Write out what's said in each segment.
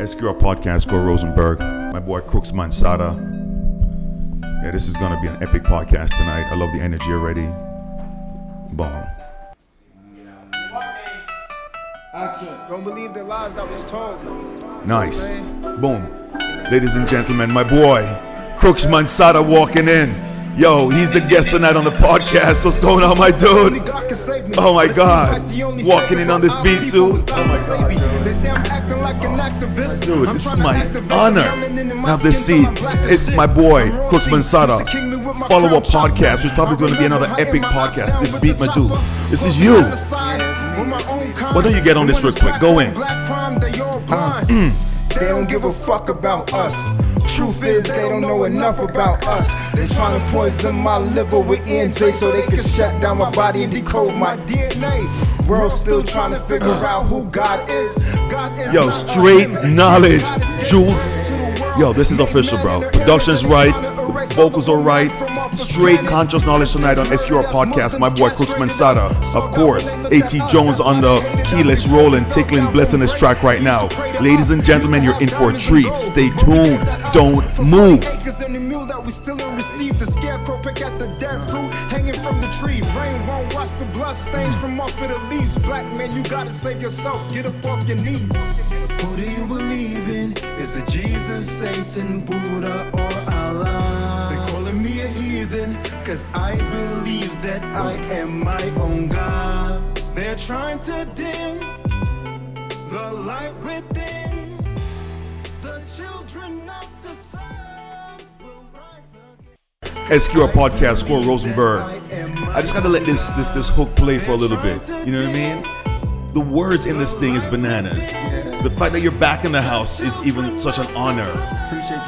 SQR podcast, Gore Rosenberg, my boy Crux Mansada. Yeah, this is gonna be an epic podcast tonight. I love the energy already. Bomb. Don't believe the lies that was told. Nice. Boom. Ladies and gentlemen, my boy, Crux Mansada walking in. Yo, he's the guest tonight on the podcast. What's going on, my dude? Oh my God. Walking in on this beat too. Oh my God. Dude, it's my honor to have this seat. It's my boy, Crux Mansada. Follow up podcast, which probably going to be another epic podcast. This beat, my dude. This is you. Why don't you get on this real quick? Go in. They don't give a fuck about us. Truth is, they don't know enough about us. They trying to poison my liver with NJ so they can shut down my body and decode my DNA. World still trying to figure out who God is. God is Yo, straight knowledge. Jewel. Yo, this is official, bro. Production's right. Vocals are right. Straight conscious knowledge tonight on SQR Podcast. My boy Crux Mansada. Of course, AT Jones on the keyless rolling, tickling, blessing this track right now. Ladies and gentlemen, you're in for a treat. Stay tuned. Don't move. Stains from off of the leaves. Black man, you gotta save yourself. Get up off your knees. Who do you believe in? Is it Jesus, Satan, Buddha, or Allah? They calling me a heathen, cause I believe that I am my own God. They're trying to dim the light within. The children of the sun will rise again. SQR Podcast, Score Rosenberg. I just gotta let this this this hook play for a little bit. You know what I mean? The words in this thing is bananas. The fact that you're back in the house is even such an honor. Appreciate you having me.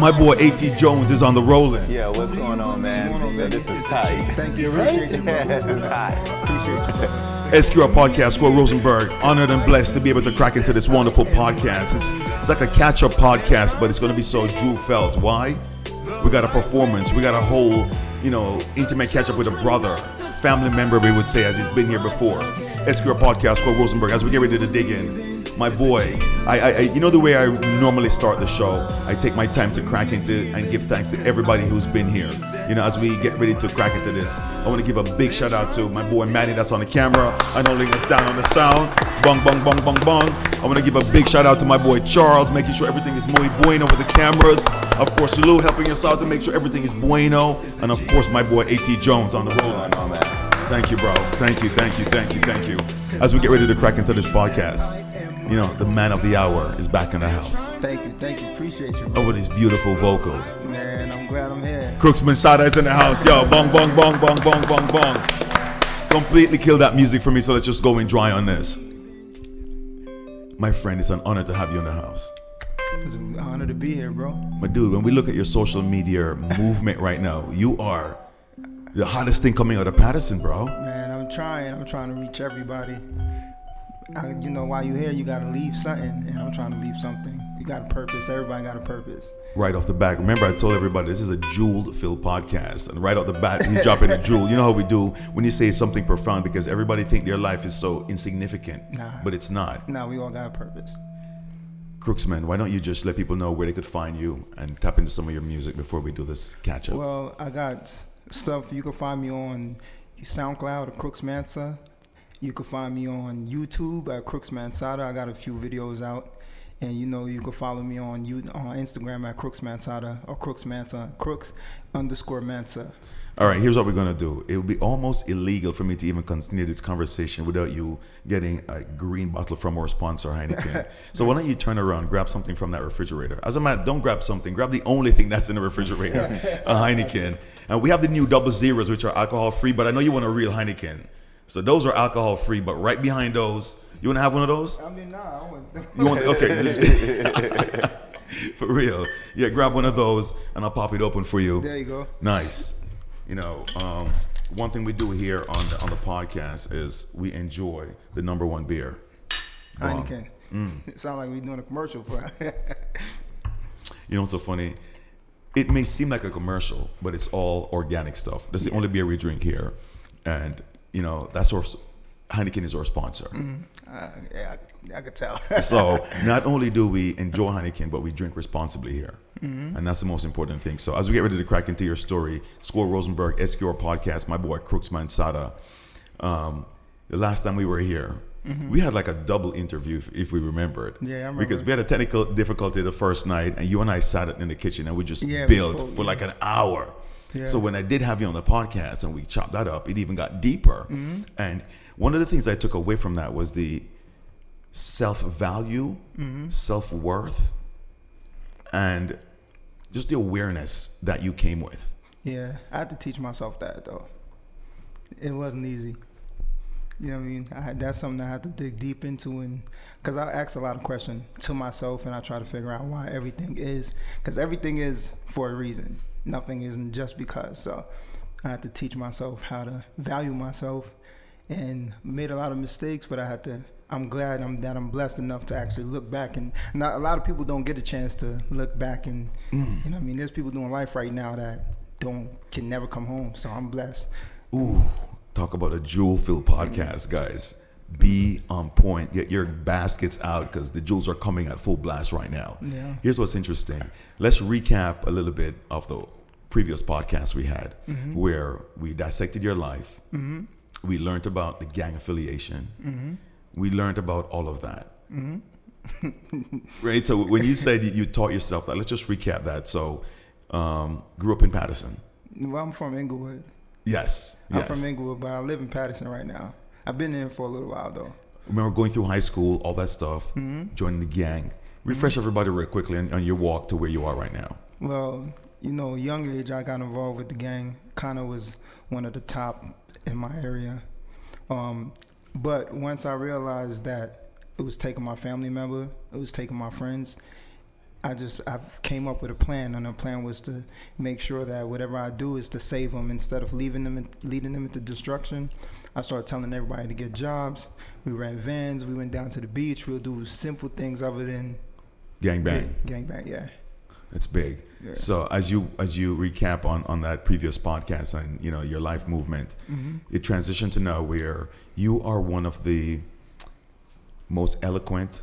My boy AT Jones is on the rolling. Yeah, what's going on, man? Yeah, this is tight. Thank you. right? Appreciate you, bro. Yeah, this is tight. Appreciate you. SQR Podcast, Score Rosenberg. Honored and blessed to be able to crack into this wonderful podcast. It's, it's like a catch up podcast, but it's going to be so jewel felt. Why? We got a performance. We got a whole, you know, intimate catch up with a brother, family member, we would say, as he's been here before. SQR Podcast, Score Rosenberg. As we get ready to dig in, my boy, I, I, I, you know the way I normally start the show. I take my time to crack into and give thanks to everybody who's been here. You know, as we get ready to crack into this, I want to give a big shout out to my boy Manny that's on the camera. I know holding us down on the sound. Bong, bong, bong, bong, bong. I want to give a big shout out to my boy Charles, making sure everything is muy bueno with the cameras. Of course, Lou helping us out to make sure everything is bueno. And of course, my boy AT Jones on the roll. What's going on, man? Thank you, bro. Thank you, thank you, thank you, thank you. As we get ready to crack into this podcast, you know, the man of the hour is back in the house Thank you, thank you. Appreciate you, bro. over these beautiful vocals. man. I'm glad I'm here. Crux Mansada is in the house. Yo, bong, bong, bong, bong, bong, bong, bong. Completely killed that music for me, so let's just go in dry on this. My friend, it's an honor to have you in the house. It's an honor to be here, bro. But dude, when we look at your social media movement right now, you are the hottest thing coming out of Paterson, bro. Man, I'm trying. I'm trying to reach everybody. I, you know, while you're here, you gotta leave something, and I'm trying to leave something. You got a purpose. Everybody got a purpose. Right off the bat, remember I told everybody this is a jewel filled podcast, and right off the bat, he's dropping a jewel. You know how we do when you say something profound because everybody think their life is so insignificant, Nah. but it's not. Now we all got a purpose. Crooksman, why don't you just let people know where they could find you and tap into some of your music before we do this catch up? Well, I got stuff. You can find me on SoundCloud at Crux Mansa. You can find me on YouTube at Crux Mansada. I got a few videos out. And you know, you can follow me on you on Instagram at Crux Mansada or Crux Mansa, Crux underscore Mansa. All right, here's what we're gonna do. It would be almost illegal for me to even continue this conversation without you getting a green bottle from our sponsor, Heineken. so why don't you turn around, grab something from that refrigerator? As a matter, don't grab something. Grab the only thing that's in the refrigerator, a Heineken. And we have the new double zeros, which are alcohol free. But I know you want a real Heineken. So those are alcohol free. But right behind those, you want to have one of those? I mean, nah, I want You want okay? For real, yeah. Grab one of those, and I'll pop it open for you. There you go. Nice. You know, um, one thing we do here on the, on the podcast is we enjoy the number one beer. Heineken. Mm. It sounds like we're doing a commercial for You know what's so funny? It may seem like a commercial, but it's all organic stuff. That's the only beer we drink here, and you know that's our Heineken is our sponsor. Uh, yeah, I, I could tell. so not only do we enjoy Heineken, but we drink responsibly here, and that's the most important thing. So as we get ready to crack into your story, Score Rosenberg, SQR podcast, my boy Crux Mansada. Um, the last time we were here, we had like a double interview, if, if we remembered. Yeah, I remember. Because we had a technical difficulty the first night, and you and I sat in the kitchen and we just Yeah, we built spoke, for like an hour. Yeah. So when I did have you on the podcast and we chopped that up, it even got deeper. Mm-hmm. And one of the things I took away from that was the self value, Mm-hmm. self worth, and just the awareness that you came with. Yeah, I had to teach myself that though. It wasn't easy. You know what I mean? I had, that's something I had to dig deep into, and because I ask a lot of questions to myself, and I try to figure out why everything is, because everything is for a reason. Nothing isn't just because. So I had to teach myself how to value myself, and made a lot of mistakes, but I had to. I'm glad I'm that I'm blessed enough to actually look back, and not a lot of people don't get a chance to look back, and mm. you know I mean. There's people doing life right now that don't can never come home, so I'm blessed. Ooh, talk about a jewel filled podcast, guys. Be on point. Get your baskets out because the jewels are coming at full blast right now. Yeah. Here's what's interesting. Let's recap a little bit of the previous podcast we had mm-hmm. where we dissected your life. Mm-hmm. We learned about the gang affiliation. Mm-hmm. We learned about all of that. right? So when you said you taught yourself that, let's just recap that. So, um, grew up in Paterson. Well, I'm from Englewood. Yes. I'm yes. from Englewood, but I live in Paterson right now. I've been there for a little while though. remember going through high school, all that stuff, Mm-hmm. joining the gang. Refresh everybody real quickly on, on your walk to where you are right now. Well, you know, young age I got involved with the gang. Kind of was one of the top in my area. Um, but once I realized that it was taking my family member, it was taking my friends. I just I came up with a plan, and the plan was to make sure that whatever I do is to save them instead of leaving them, leading them into destruction. I started telling everybody to get jobs. We ran vans. We went down to the beach. We'll do simple things other than Gang bang. gang bang. Yeah. That's big. Yeah. So as you as you recap on on that previous podcast and you know your life movement, Mm-hmm. it transitioned to now where you are one of the most eloquent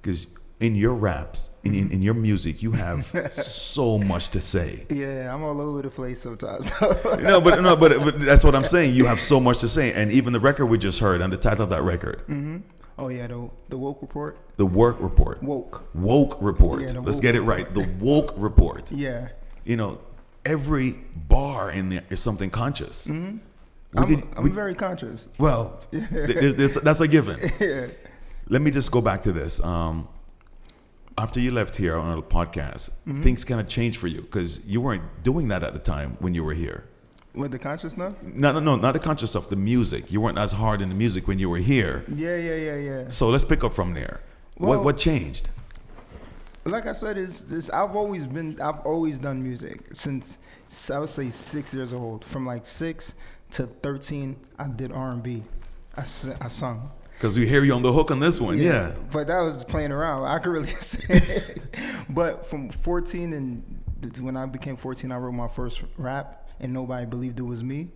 because in your raps in, in, in your music you have so much to say Yeah, I'm all over the place sometimes. no but no but, but that's what i'm saying you have so much to say and even the record we just heard and the title of that record oh yeah, the the woke report. the work report Woke. woke report Yeah, let's woke get it right the woke report Yeah. you know every bar in there is something conscious mm-hmm. I'm, I'm very conscious. well th- th- that's a given Yeah. let me just go back to this um, after you left here on a podcast Mm-hmm. things kind of changed for you because you weren't doing that at the time when you were here With the consciousness? no no no not the conscious stuff the music you weren't as hard in the music when you were here Yeah, yeah, yeah, yeah. so let's pick up from there what Well- what changed Like I said, is this I've always been I've always done music since I would say six years old. From like six to thirteen, I did R and B. I I sung. Because we hear you on the hook on this one yeah, But that was playing around. I could really say. but from 14 and when I became 14, I wrote my first rap, and nobody believed it was me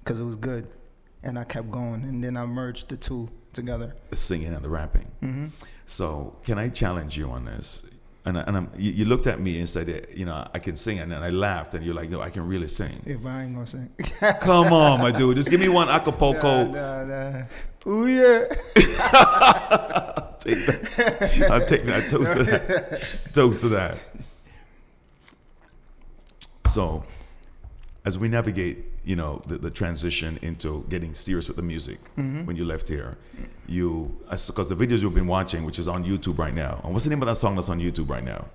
because it was good. And I kept going, and then I merged the two together. the singing and the rapping Mm-hmm. so can i challenge you on this and, I, and I'm, you, you looked at me and said you know i can sing and then i laughed, and you're like no i can really sing If I ain't gonna sing. come on my dude just give me one acapulco Nah, nah, nah. Ooh, yeah. take that. I'll take that. Toast to that. Toast to that. So, as we navigate, you know, the, the transition into getting serious with the music when you left here, you, because the videos you've been watching, which is on YouTube right now. And what's the name of that song that's on YouTube right now?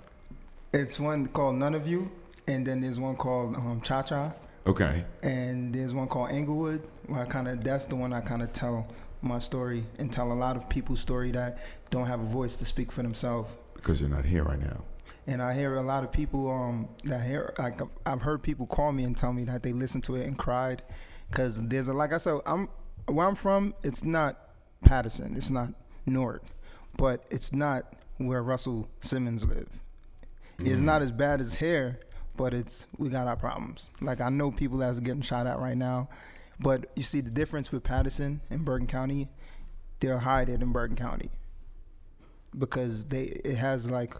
It's one called None of You, and then there's one called um, Cha Cha, Okay. and there's one called Englewood, where I kind of that's the one I kind of tell my story and tell a lot of people's story that don't have a voice to speak for themselves. Because you're not here right now. And I hear a lot of people um, that hear like I've heard people call me and tell me that they listened to it and cried because there's a like I said I'm where I'm from. It's not Paterson. It's not Newark, but it's not where Russell Simmons live. It's not as bad as here, but it's we got our problems. Like I know people that's getting shot at right now. But you see the difference with Paterson and Bergen County, they're it in Bergen County because they it has like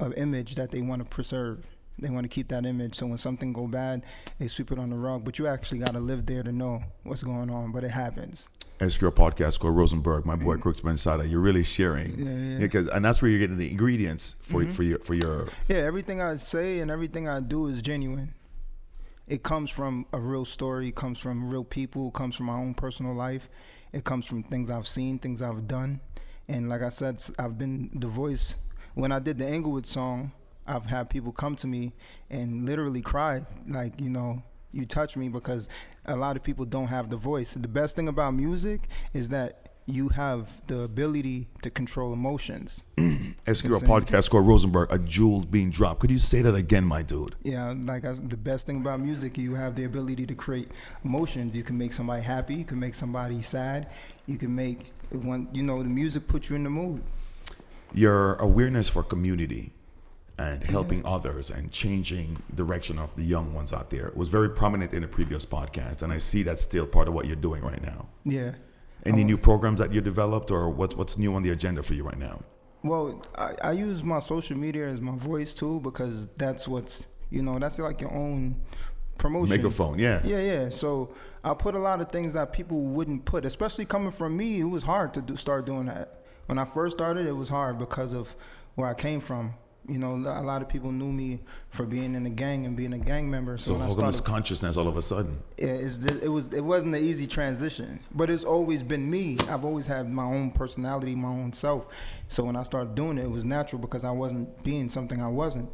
an image that they want to preserve. They want to keep that image. So when something go bad, they sweep it on the rug. But you actually got to live there to know what's going on. But it happens. SQR podcast called Rosenberg, my boy Crux Mansada. You're really sharing, Yeah, yeah. because and that's where you're getting the ingredients for mm-hmm. for your for your. Yeah, everything I say and everything I do is genuine. It comes from a real story, it comes from real people, it comes from my own personal life. It comes from things I've seen, things I've done. And like I said, I've been the voice. When I did the Englewood song, I've had people come to me and literally cry, like, you know, you touch me because a lot of people don't have the voice. The best thing about music is that you have the ability to control emotions. SQR podcast called Rosenberg, a jewel being dropped. Could you say that again, my dude? Yeah, like I, the best thing about music, you have the ability to create emotions. You can make somebody happy. You can make somebody sad. You can make one. You know, the music puts you in the mood. Your awareness for community and helping others and changing direction of the young ones out there was very prominent in the previous podcast, and I see that's still part of what you're doing right now. Yeah. Any new programs that you developed, or what's what's new on the agenda for you right now? Well, I, I use my social media as my voice too because that's what's you know that's like your own promotion. Megaphone, yeah. Yeah, yeah. So I put a lot of things that people wouldn't put, especially coming from me. It was hard to do, start doing that. When I first started, it was hard because of where I came from. You know, a lot of people knew me for being in the gang and being a gang member. So, So how come this consciousness all of a sudden? yeah, it's, it was it wasn't an easy transition, but it's always been me. I've always had my own personality, my own self. So when I started doing it, it was natural because I wasn't being something I wasn't.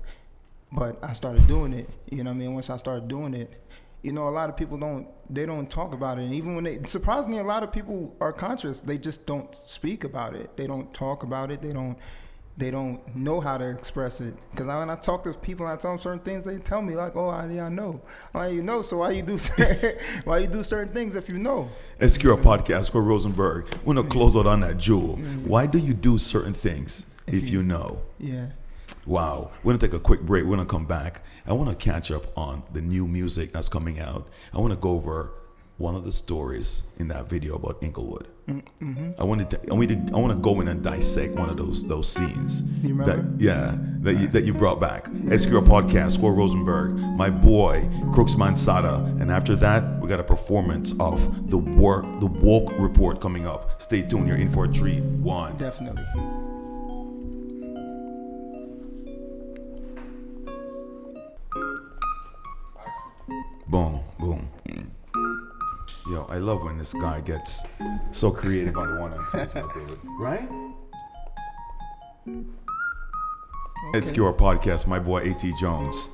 But I started doing it. You know what I mean? Once I started doing it, you know, a lot of people don't they don't talk about it. And even when they surprisingly, a lot of people are conscious. They just don't speak about it. They don't talk about it. They don't. They don't know how to express it. Because when I talk to people, and I tell them certain things. They tell me like, "Oh, I, yeah, I know." Like, you know, so why you do why you do certain things if you know? SQR podcast called Rosenberg. We're gonna close out on that jewel. Mm-hmm. Why do you do certain things if you know? Yeah. Wow. We're going to take a quick break. We're going to come back. I want to catch up on the new music that's coming out. I want to go over one of the stories in that video about Englewood. Mm, mm-hmm. I wanted to, I, want to, I want to go in and dissect one of those those scenes. You remember? That, yeah, that you, that you brought back. SQR Podcast, Score Rosenberg, my boy, Crux Mansada. And after that, we got a performance of the work, the Woke Report coming up. Stay tuned. You're in for a treat. One. Definitely. Boom, boom. Yo, I love when this guy gets so creative on the one and twos, my dude. Right? SQR podcast, my boy AT Jones.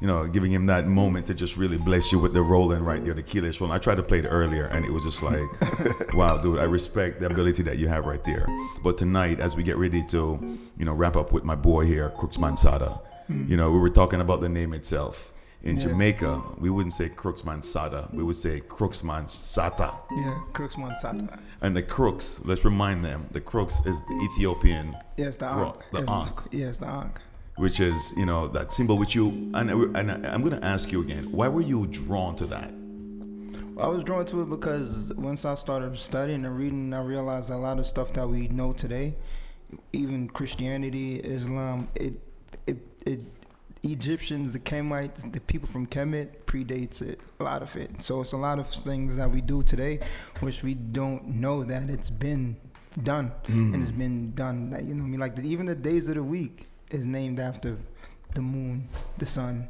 You know, giving him that moment to just really bless you with the rolling right there, the keyless rolling. I tried to play it earlier and it was just like, wow, dude, I respect the ability that you have right there. But tonight, as we get ready to, you know, wrap up with my boy here, Crux Mansada, hmm. you know, we were talking about the name itself. In Yeah. Jamaica, we wouldn't say Crux Mansada, we would say Crux Mansata. Yeah, Crux Monsata. And the crux, let's remind them, the crux is the Ethiopian Yes, the Ankh. the Yes, Ankh, Yes, the Ankh. which is, you know, that symbol which you, and, and I'm going to ask you again, why were you drawn to that? I was drawn to it because once I started studying and reading, I realized a lot of stuff that we know today, even Christianity, Islam, it, it, it, Egyptians, the Kemites, the people from Kemet predates it, a lot of it. So it's a lot of things that we do today, which we don't know that it's been done mm. and it's been done. Like, you know, what I mean, like the, even the days of the week is named after the moon, the sun,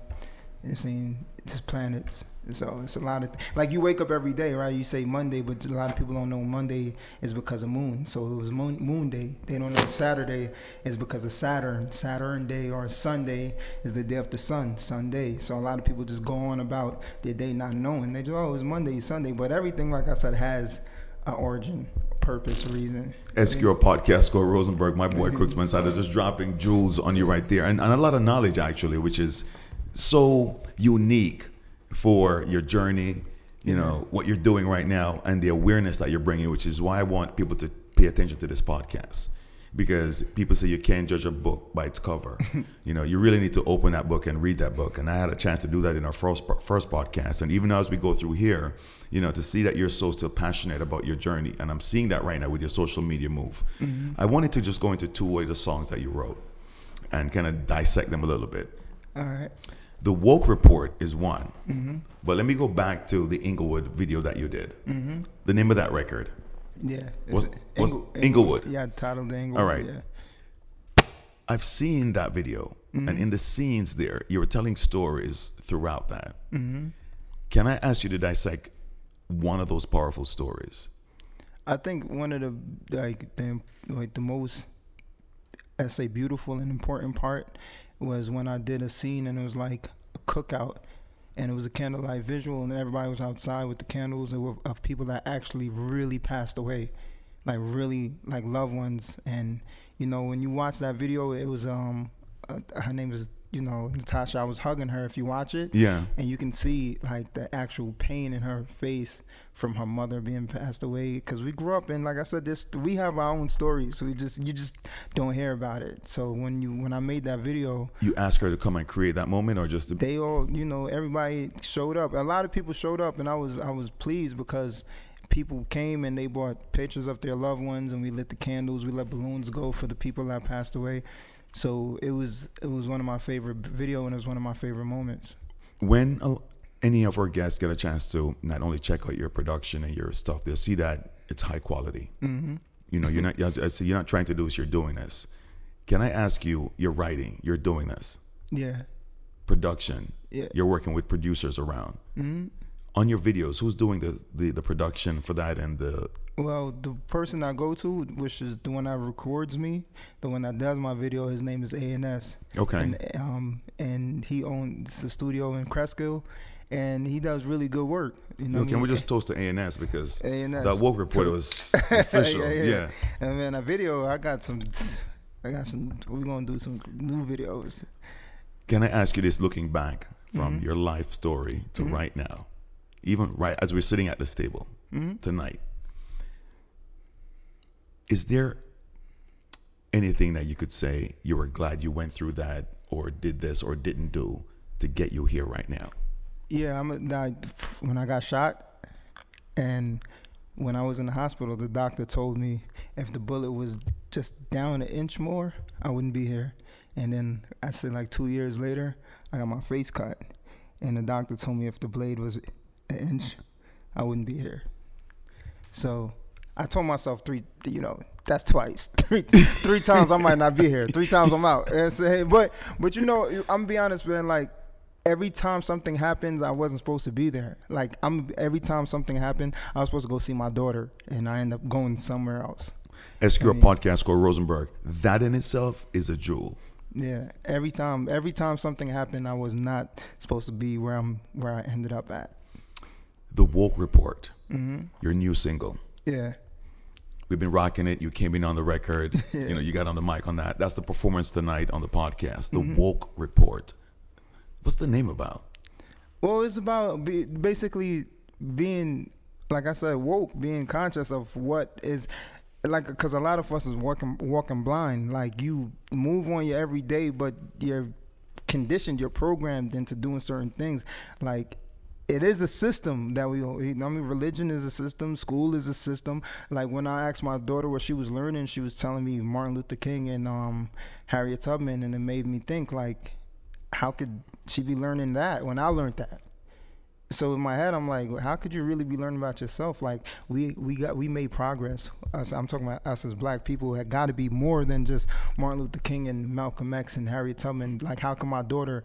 and saying it's planets. So it's a lot of th- like you wake up every day, right? You say Monday, but a lot of people don't know Monday is because of moon. So it was moon, moon day. They don't know Saturday is because of Saturn. Saturn day or Sunday is the day of the sun, Sunday. So a lot of people just go on about their day not knowing. They just oh it's Monday, Sunday, but everything like I said has an origin, purpose, reason. SQR podcast, Scott Rosenberg, my boy Crux Mansada, just dropping jewels on you right there. And, and a lot of knowledge, actually, which is so unique for your journey, you know, what you're doing right now, and the awareness that you're bringing, which is why I want people to pay attention to this podcast. because people say you can't judge a book by its cover. you know, you really need to open that book and read that book. And I had a chance to do that in our first first podcast. And even as we go through here, you know, to see that you're so still passionate about your journey, and I'm seeing that right now with your social media move. Mm-hmm. I wanted to just go into two of the songs that you wrote and kind of dissect them a little bit. All right. The woke report is one, mm-hmm. but let me go back to the Englewood video that you did. Mm-hmm. The name of that record. Yeah. Was- was Ingle- Englewood. Yeah, titled Englewood. All right. Yeah. I've seen that video, and mm-hmm. in the scenes there, you were telling stories throughout that. Can I ask you to dissect one of those powerful stories? I think one of the like the like the most I say beautiful and important part was when I did a scene and it was like a cookout and it was a candlelight visual and everybody was outside with the candles of, of people that actually really passed away like really like loved ones. And you know when you watch that video it was um uh, her name is you know Natasha I was hugging her if you watch it. Yeah. and you can see like the actual pain in her face from her mother being passed away. Because we grew up and like i said this we have our own stories. So we just you just don't hear about it. So when you when i made that video You asked her to come and create that moment, or just to, they all you know everybody showed up. A lot of people showed up and i was i was pleased because people came and they brought pictures of their loved ones and we lit the candles we let balloons go for the people that passed away so it was it was one of my favorite video and it was one of my favorite moments when uh, any of our guests get a chance to not only check out your production and your stuff, they'll see that it's high quality. Mm-hmm. You know, you're not. As I say, you're not trying to do this. You're doing this. Can I ask you? You're writing. You're doing this. yeah Production. Yeah. You're working with producers around. Mm-hmm. On your videos, who's doing the, the the production for that and the Well, the person I go to, which is the one that records me, the one that does my video, his name is ANS. Okay. And um and he owns the studio in Cresskill, and he does really good work. You know, Yo, what I can we mean? just toast to ANS because A&S. that woke report was official. yeah, yeah, yeah. And man, a video, I got some. I got some. We're gonna do some new videos. Can I ask you this looking back from Mm-hmm. your life story to right now, even right as we're sitting at this table Mm-hmm. tonight? Is there anything that you could say you were glad you went through that or did this or didn't do to get you here right now? Yeah, I'm when I got shot, and when I was in the hospital, the doctor told me if the bullet was just down an inch more, I wouldn't be here. And then I said like two years later, I got my face cut, and the doctor told me if the blade was an inch, I wouldn't be here. So I told myself three, you know, that's twice, three, three times I might not be here. Three times I'm out. And so, hey, but but you know, I'm gonna be honest, man. Like every time something happens, I wasn't supposed to be there. Like I'm every time something happened, I was supposed to go see my daughter, and I end up going somewhere else. SQR podcast called Rosenberg. That in itself is a jewel. Yeah, every time, every time something happened, I was not supposed to be where I'm, where I ended up at. The Woke Report, Mm-hmm. your new single. Yeah, We've been rocking it. You came in on the record. You know, you got on the mic on that. That's the performance tonight on the podcast, the Mm-hmm. Woke Report. What's the name about? Well, it's about be, basically being, like I said, woke, being conscious of what is, like, because a lot of us is walking walking blind. Like you move on your everyday, but you're conditioned, you're programmed into doing certain things. Like it is a system that we. I mean, religion is a system. School is a system. Like when I asked my daughter what she was learning, she was telling me Martin Luther King and um, Harriet Tubman, and it made me think like, how could she be learning that when I learned that? So in my head, I'm like, how could you really be learning about yourself? Like we we got we made progress. Us, I'm talking about us as black people. Had got to be more than just Martin Luther King and Malcolm X and Harriet Tubman. Like how come my daughter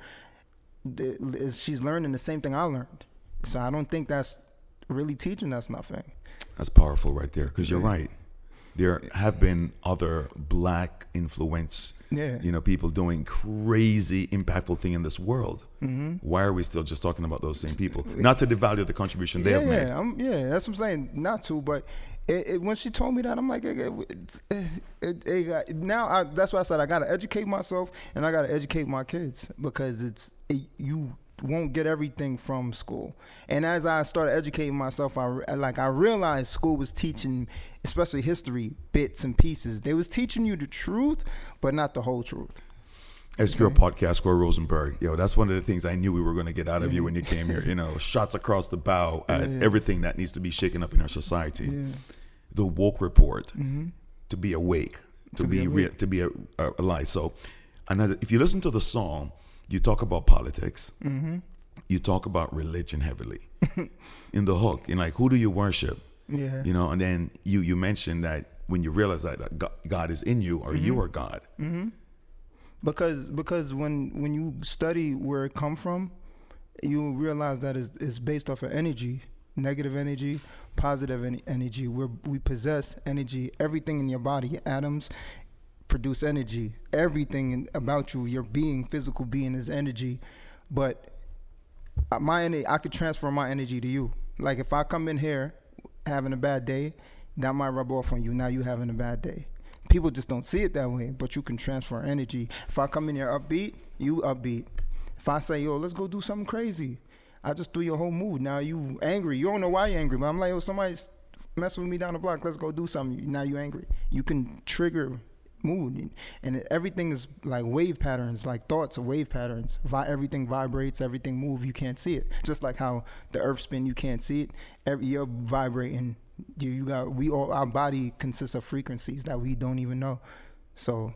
she's learning the same thing I learned? So I don't think that's really teaching us nothing. That's powerful right there because you're right. There have been other black influence, Yeah. you know, people doing crazy, impactful thing in this world. Mm-hmm. Why are we still just talking about those same people? Not to devalue the contribution they yeah, have made. yeah, I'm, yeah, that's what I'm saying. Not to, but it, it, when she told me that, I'm like, it, it, it, it got- now I, that's why I said I gotta educate myself and I gotta educate my kids because it's it, you won't get everything from school. And as I started educating myself, I like I realized school was teaching, especially history, bits and pieces. They was teaching you the truth, but not the whole truth. As your podcast, Corey Rosenberg, yo, that's one of the things I knew we were going to get out of you when you came here. You know, shots across the bow at Yeah. everything that needs to be shaken up in our society. Yeah. The woke report, Mm-hmm. to be awake, to, To be be, awake. to be alive. So, another, if you listen to the song, you talk about politics, Mm-hmm. you talk about religion heavily in the hook. In like, who do you worship? Yeah. You know, and then you you mentioned that when you realize that God- is in you, or you Mm-hmm. are God. because because when when you study where it come from, you realize that it's, it's based off of energy, negative energy, positive en- energy. Where we possess energy, everything in your body, atoms produce energy. Everything about you, your being, physical being, is energy. But uh, my energy, I could transfer my energy to you. Like if I come in here having a bad day, that might rub off on you. Now you having a bad day. People just don't see it that way, but you can transfer energy. If I come in here upbeat, you upbeat. If I say, yo, let's go do something crazy, I just threw your whole mood. Now you angry. You don't know why you're angry, but I'm like, yo, somebody's messing with me down the block. Let's go do something. Now you angry. You can trigger mood, and- and everything is like wave patterns, like thoughts are wave patterns. Vi- everything vibrates, everything move. You can't see it. Just like how the earth spin, you can't see it. Every you're vibrating. You, you got we all our body consists of frequencies that we don't even know. So,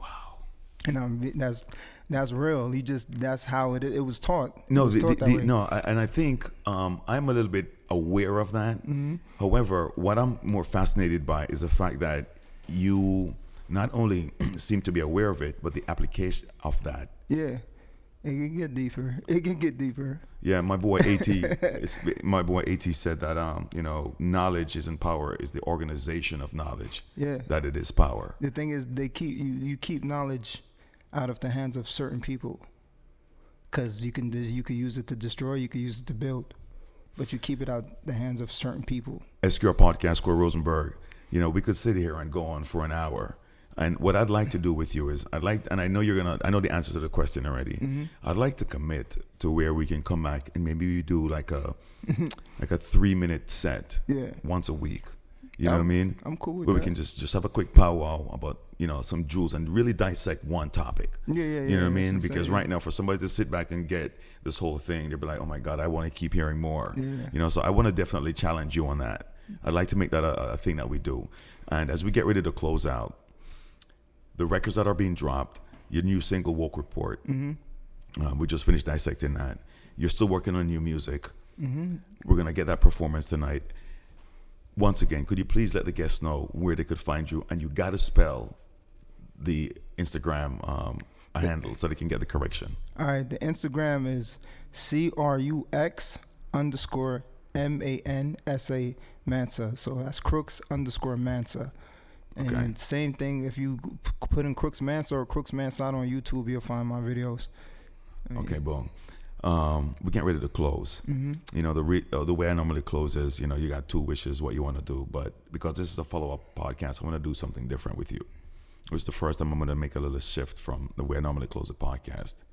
wow, and um, that's that's real. You just that's how it it was taught. No, was the, taught the, the, no, and I think um, I'm a little bit aware of that. Mm-hmm. However, what I'm more fascinated by is the fact that you not only seem to be aware of it, but the application of that. Yeah, it can get deeper. It can get deeper. Yeah, my boy At, my boy At said that um, you know, knowledge isn't power; is the organization of knowledge Yeah. that it is power. The thing is, they keep you. You keep knowledge out of the hands of certain people, because you can you could use it to destroy, you can use it to build, but you keep it out the hands of certain people. SQR podcast, Corey Rosenberg. You know, we could sit here and go on for an hour. And what I'd like to do with you is, I'd like, and I know you're gonna, I know the answer to the question already. Mm-hmm. I'd like to commit to where we can come back and maybe we do like a, like a three minute set Yeah. once a week. You know what I mean? I'm cool with Where we can just just have a quick powwow about you know some jewels and really dissect one topic. Yeah, yeah, yeah. You know what I mean? Because right now, for somebody to sit back and get this whole thing, they'll be like, "Oh my God, I want to keep hearing more." Yeah. You know, so I want to definitely challenge you on that. I'd like to make that a, a thing that we do. And as we get ready to close out, the records that are being dropped, your new single "Woke Report," Mm-hmm. uh, we just finished dissecting that. You're still working on new music. Mm-hmm. We're gonna get that performance tonight. Once again, could you please let the guests know where they could find you? And you got to spell the Instagram um, handle so they can get the correction. All right, the Instagram is C R U X underscore M A N S A Mansa. So that's Crux underscore Mansa. And same thing, if you put in Crux Mansa or Crux Mansa on YouTube, you'll find my videos. Okay, boom. Um, we're getting ready to close. Mm-hmm. You know, the re- uh, the way I normally close is, you know, you got two wishes, what you want to do. But because this is a follow up podcast, I want to do something different with you. It's the first time I'm going to make a little shift from the way I normally close a podcast.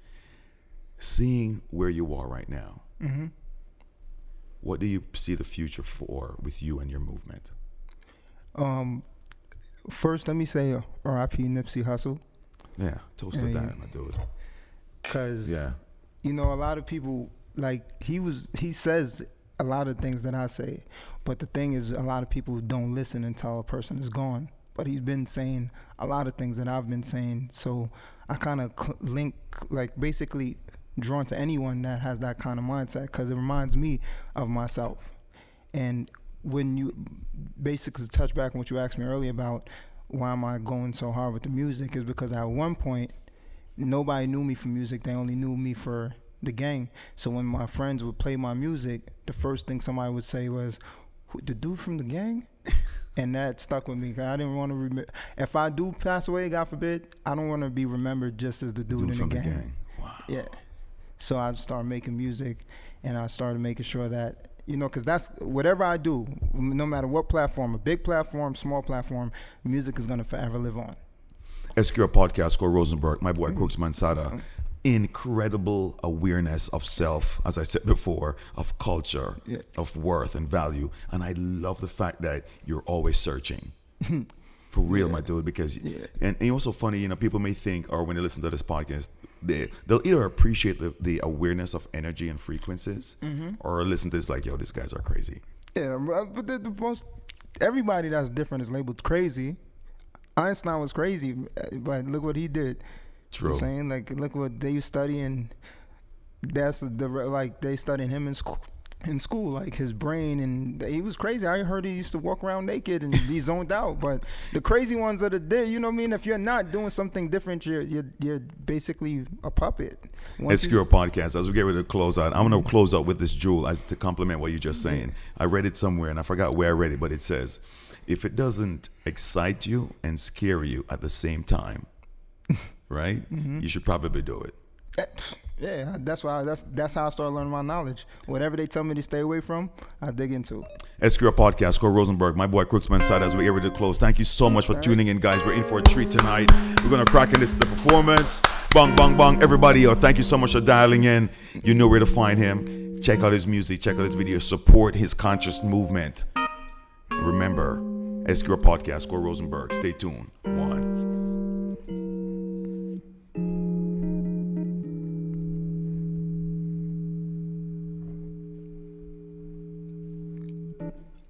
Seeing where you are right now, Mm-hmm. what do you see the future for with you and your movement? Um, first, let me say uh, R.I.P. Nipsey Hussle, Yeah, toast to that, my dude. cause Yeah. you know a lot of people like he was he says a lot of things that I say, but the thing is a lot of people don't listen until a person is gone. But he's been saying a lot of things that I've been saying, so I kind of cl- link like basically drawn to anyone that has that kind of mindset because it reminds me of myself. And when you basically touch back on what you asked me earlier about why am I going so hard with the music is because at one point nobody knew me for music. They only knew me for the gang. So when my friends would play my music, the first thing somebody would say was, "The dude from the gang," and that stuck with me. Cause I didn't want to remember. If I do pass away, God forbid, I don't want to be remembered just as the dude, Dude in the the gang. gang. Wow. Yeah. So I started making music, and I started making sure that you know, because that's whatever I do, no matter what platform, a big platform, small platform, music is gonna forever live on. SQR podcast, Corey Rosenberg, my boy Crux Mansada. Mm-hmm. incredible awareness of self, as I said before, of culture, Yeah. of worth and value. And I love the fact that you're always searching. For real, my dude, because Yeah. and, and also funny, you know, people may think or when they listen to this podcast, they they'll either appreciate the, the awareness of energy and frequencies Mm-hmm. or listen to this like, yo, these guys are crazy. Yeah, but but the, the most everybody that's different is labeled crazy. Einstein was crazy, but look what he did. You know True. I'm saying like look what they study and that's the like they studying him in school. In school, like his brain, and he was crazy. I heard he used to walk around naked and be zoned out. But the crazy ones are the day. You know what I mean? If you're not doing something different, you're you're, you're basically a puppet. Once you- SQR podcast. As we get ready to close out, I'm going to close out with this jewel as to complement what you're just saying. I read it somewhere and I forgot where I read it, but it says, if it doesn't excite you and scare you at the same time, right? Mm-hmm. You should probably do it. Eh, Yeah, that's why that's that's how I started learning my knowledge. Whatever they tell me to stay away from, I dig into. SQR podcast. Cole Rosenberg, my boy Crux Mansada as we get ready to close. Thank you so much for tuning in, guys. We're in for a treat tonight. We're gonna crack in this the performance. Bang, bang, bang. Everybody, oh, thank you so much for dialing in. You know where to find him. Check out his music, check out his videos, support his conscious movement. Remember, SQR podcast, Cole Rosenberg. Stay tuned. One.